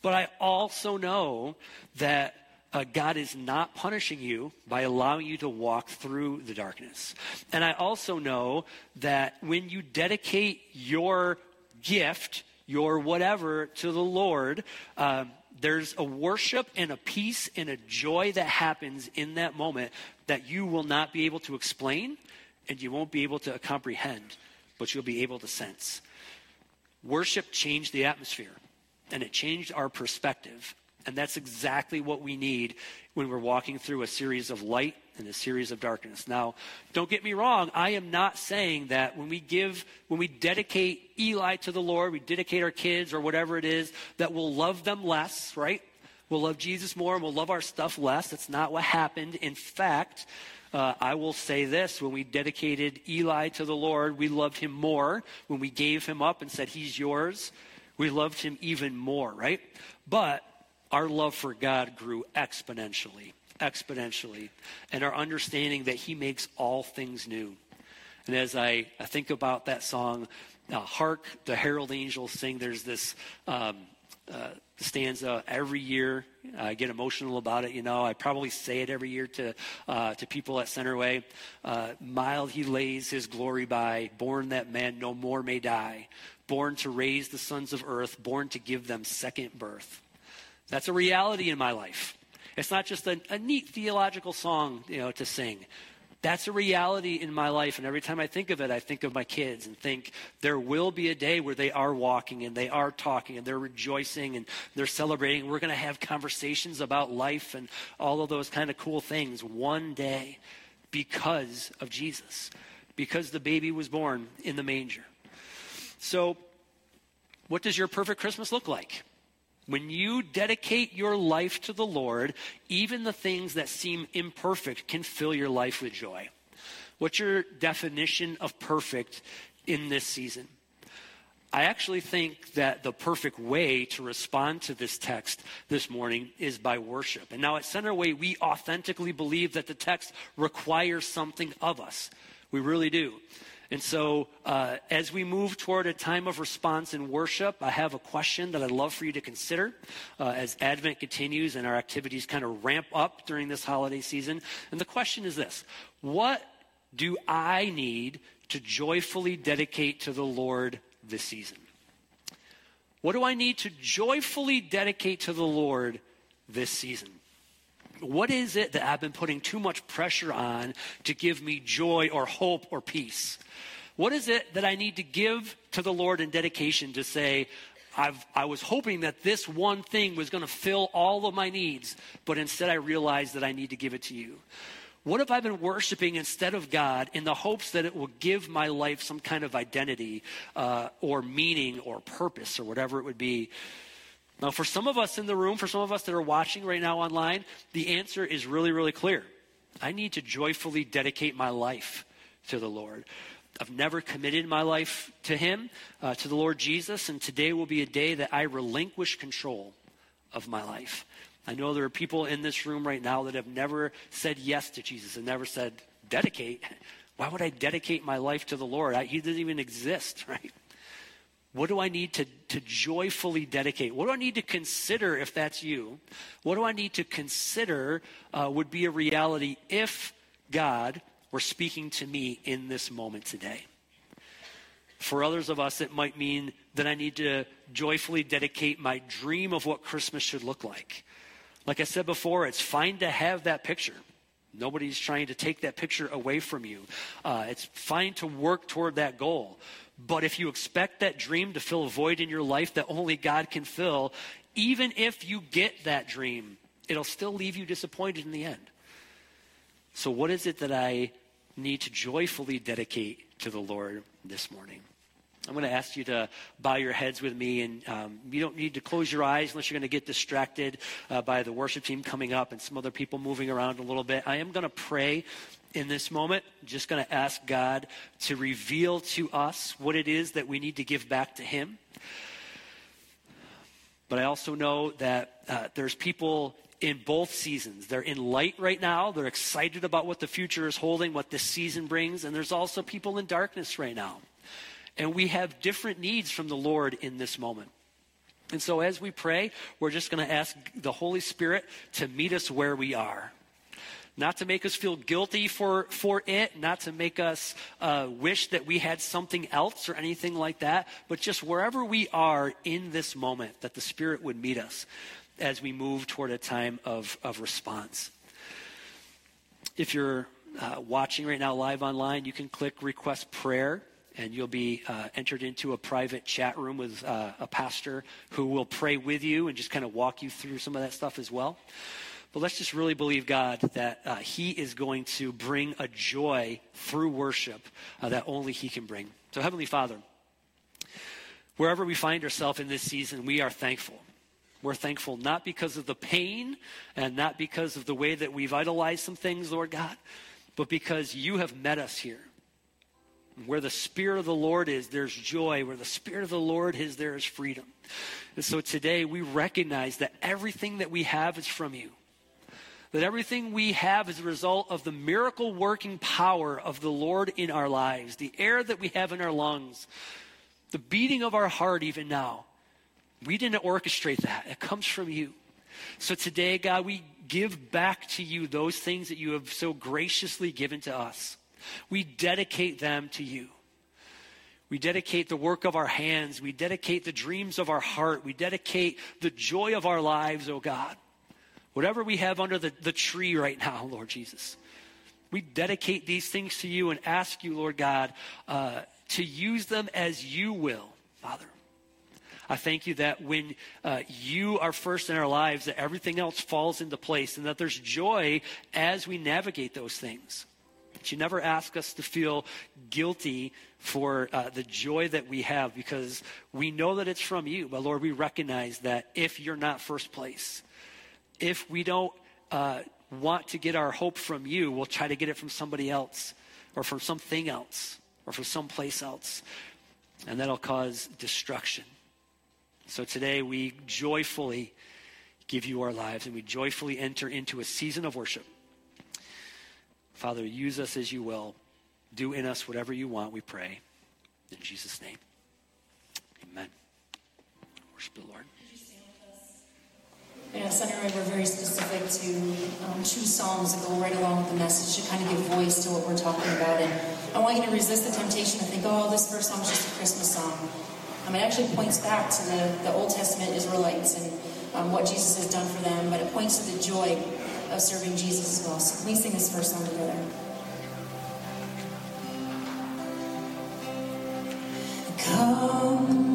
But I also know that uh, God is not punishing you by allowing you to walk through the darkness. And I also know that when you dedicate your gift, your whatever, to the Lord, um, there's a worship and a peace and a joy that happens in that moment that you will not be able to explain and you won't be able to comprehend, but you'll be able to sense. Worship changed the atmosphere and it changed our perspective. And that's exactly what we need when we're walking through a series of light and a series of darkness. Now, don't get me wrong. I am not saying that when we give, when we dedicate Eli to the Lord, we dedicate our kids or whatever it is, that we'll love them less, right? We'll love Jesus more and we'll love our stuff less. That's not what happened. In fact, uh, I will say this when we dedicated Eli to the Lord, we loved him more. When we gave him up and said, He's yours, we loved him even more, right? But our love for God grew exponentially, exponentially, and our understanding that He makes all things new. And as I, I think about that song, uh, Hark the Herald Angels Sing, there's this um, uh, stanza every year. I get emotional about it, you know. I probably say it every year to, uh, to people at Centerway. Uh, mild he lays his glory by, born that man no more may die, born to raise the sons of earth, born to give them second birth. That's a reality in my life. It's not just a, a neat theological song, you know, to sing. That's a reality in my life. And every time I think of it, I think of my kids and think there will be a day where they are walking and they are talking and they're rejoicing and they're celebrating. We're going to have conversations about life and all of those kind of cool things one day because of Jesus, because the baby was born in the manger. So, what does your perfect Christmas look like? When you dedicate your life to the Lord, even the things that seem imperfect can fill your life with joy. What's your definition of perfect in this season? I actually think that the perfect way to respond to this text this morning is by worship. And now at Centerway, we authentically believe that the text requires something of us. We really do. And so, uh, as we move toward a time of response and worship, I have a question that I'd love for you to consider uh, as Advent continues and our activities kind of ramp up during this holiday season. And the question is this What do I need to joyfully dedicate to the Lord this season? What do I need to joyfully dedicate to the Lord this season? What is it that I've been putting too much pressure on to give me joy or hope or peace? What is it that I need to give to the Lord in dedication to say, I've, I was hoping that this one thing was going to fill all of my needs, but instead I realized that I need to give it to you? What have I been worshiping instead of God in the hopes that it will give my life some kind of identity uh, or meaning or purpose or whatever it would be? Now, for some of us in the room, for some of us that are watching right now online, the answer is really, really clear. I need to joyfully dedicate my life to the Lord. I've never committed my life to Him, uh, to the Lord Jesus, and today will be a day that I relinquish control of my life. I know there are people in this room right now that have never said yes to Jesus and never said, dedicate. Why would I dedicate my life to the Lord? I, he doesn't even exist, [LAUGHS] right? What do I need to, to joyfully dedicate? What do I need to consider if that's you? What do I need to consider uh, would be a reality if God were speaking to me in this moment today? For others of us, it might mean that I need to joyfully dedicate my dream of what Christmas should look like. Like I said before, it's fine to have that picture. Nobody's trying to take that picture away from you. Uh, it's fine to work toward that goal. But if you expect that dream to fill a void in your life that only God can fill, even if you get that dream, it'll still leave you disappointed in the end. So, what is it that I need to joyfully dedicate to the Lord this morning? I'm going to ask you to bow your heads with me, and um, you don't need to close your eyes unless you're going to get distracted uh, by the worship team coming up and some other people moving around a little bit. I am going to pray in this moment. I'm just going to ask God to reveal to us what it is that we need to give back to Him. But I also know that uh, there's people in both seasons. They're in light right now. They're excited about what the future is holding, what this season brings. And there's also people in darkness right now. And we have different needs from the Lord in this moment. And so as we pray, we're just going to ask the Holy Spirit to meet us where we are. Not to make us feel guilty for, for it, not to make us uh, wish that we had something else or anything like that, but just wherever we are in this moment, that the Spirit would meet us as we move toward a time of, of response. If you're uh, watching right now live online, you can click request prayer and you'll be uh, entered into a private chat room with uh, a pastor who will pray with you and just kind of walk you through some of that stuff as well. But let's just really believe God that uh, He is going to bring a joy through worship uh, that only He can bring. So, Heavenly Father, wherever we find ourselves in this season, we are thankful. We're thankful not because of the pain and not because of the way that we've idolized some things, Lord God, but because you have met us here. Where the Spirit of the Lord is, there's joy. Where the Spirit of the Lord is, there is freedom. And so today we recognize that everything that we have is from you. That everything we have is a result of the miracle working power of the Lord in our lives, the air that we have in our lungs, the beating of our heart, even now. We didn't orchestrate that, it comes from you. So today, God, we give back to you those things that you have so graciously given to us. We dedicate them to you. We dedicate the work of our hands. We dedicate the dreams of our heart. We dedicate the joy of our lives, oh God. Whatever we have under the, the tree right now, [LAUGHS] Lord Jesus. We dedicate these things to you and ask you, Lord God, uh, to use them as you will, Father. I thank you that when uh, you are first in our lives, that everything else falls into place and that there's joy as we navigate those things. But you never ask us to feel guilty for uh, the joy that we have because we know that it's from you. But Lord, we recognize that if you're not first place, if we don't uh, want to get our hope from you, we'll try to get it from somebody else or from something else or from someplace else. And that'll cause destruction. So today we joyfully give you our lives and we joyfully enter into a season of worship. Father, use us as you will. Do in us whatever you want, we pray. In Jesus' name. Amen. Worship the Lord. Yeah, Centerway, we're very specific to um, choose songs that go right along with the message to kind of give voice to what we're talking about. And I want you to resist the temptation to think, oh, this first song is just a Christmas song. Um, it actually points back to the, the Old Testament Israelites and um, what Jesus has done for them, but it points to the joy of serving Jesus as well. So please sing this first song together. Come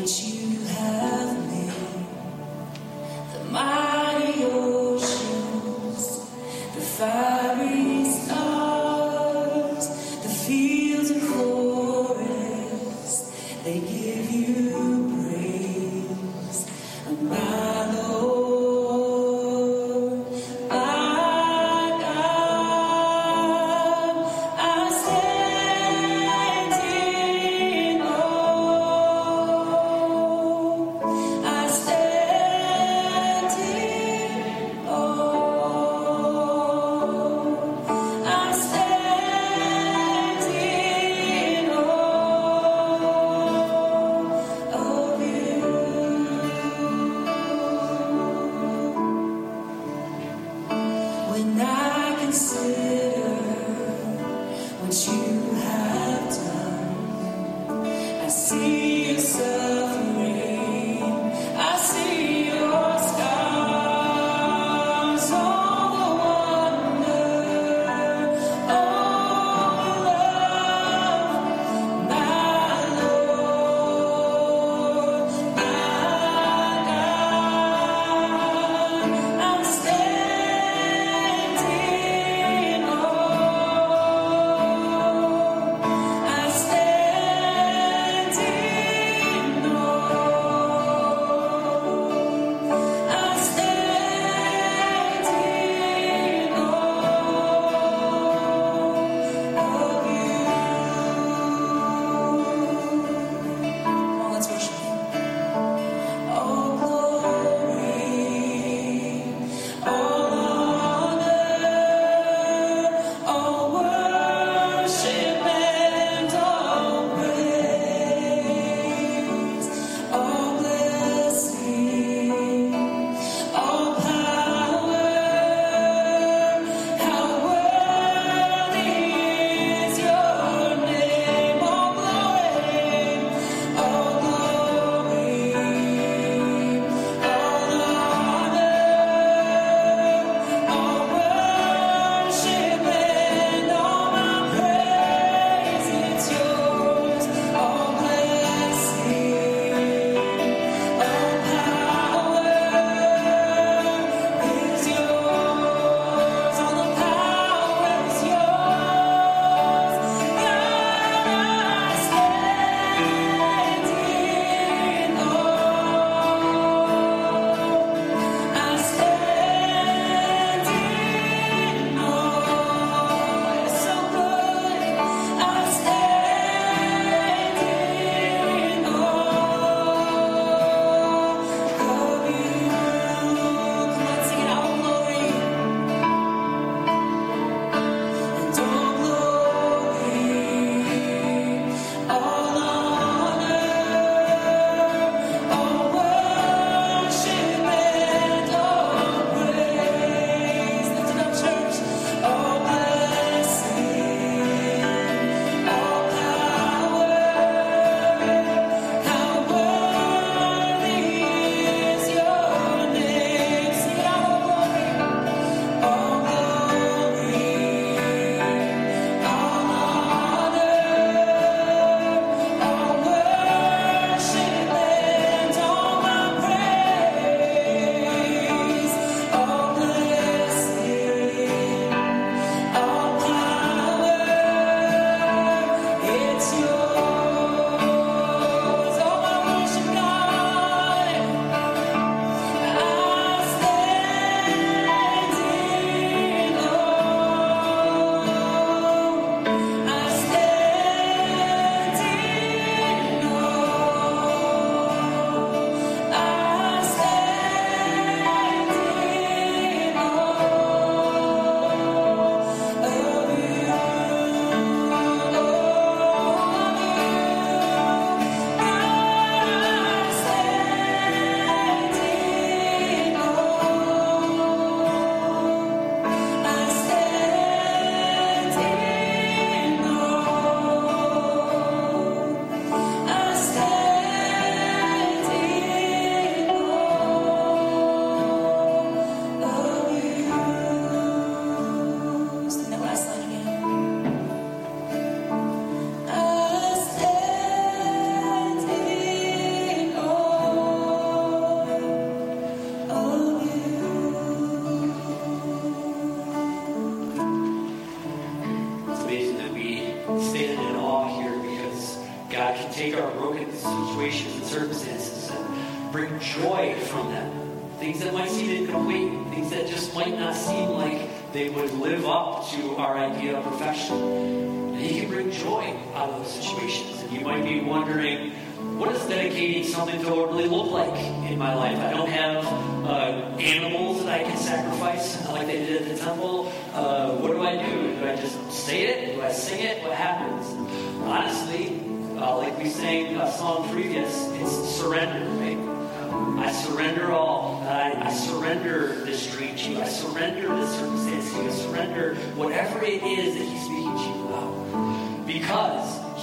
Oh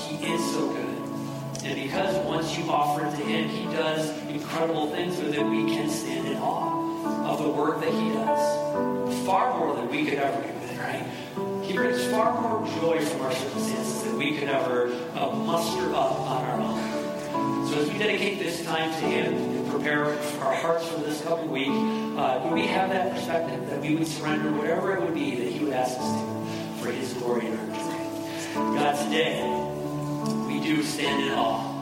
He is so good. And because once you offer it to Him, He does incredible things with it, we can stand in awe of the work that He does. Far more than we could ever do right? He brings far more joy from our circumstances than we could ever uh, muster up on our own. So as we dedicate this time to Him and prepare our hearts for this coming week, uh, we have that perspective that we would surrender whatever it would be that He would ask us to for His glory and our joy? God, today do stand in awe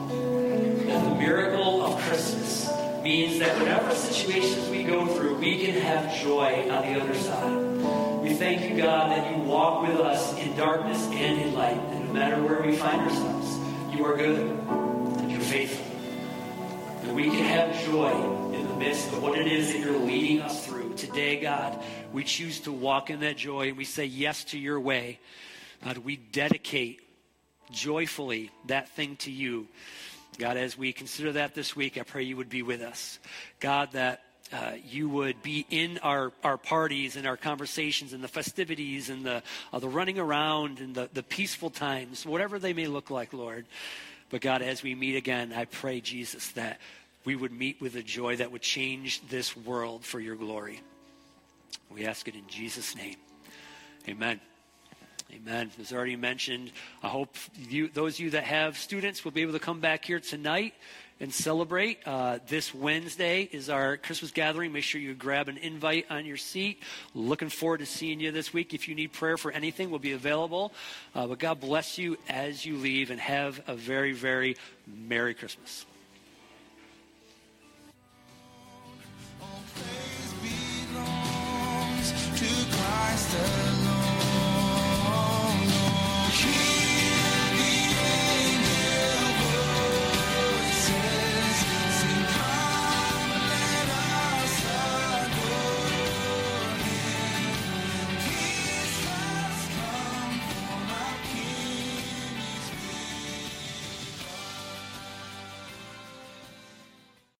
that the miracle of Christmas means that whatever situations we go through, we can have joy on the other side. We thank you, God, that you walk with us in darkness and in light. And no matter where we find ourselves, you are good and you're faithful. And we can have joy in the midst of what it is that you're leading us through. Today, God, we choose to walk in that joy and we say yes to your way. God, we dedicate joyfully that thing to you. God, as we consider that this week, I pray you would be with us. God, that uh, you would be in our, our parties and our conversations and the festivities and the, uh, the running around and the, the peaceful times, whatever they may look like, Lord. But God, as we meet again, I pray, Jesus, that we would meet with a joy that would change this world for your glory. We ask it in Jesus' name. Amen. Amen. As already mentioned, I hope you, those of you that have students will be able to come back here tonight and celebrate. Uh, this Wednesday is our Christmas gathering. Make sure you grab an invite on your seat. Looking forward to seeing you this week. If you need prayer for anything, we'll be available. Uh, but God bless you as you leave and have a very, very Merry Christmas. Christ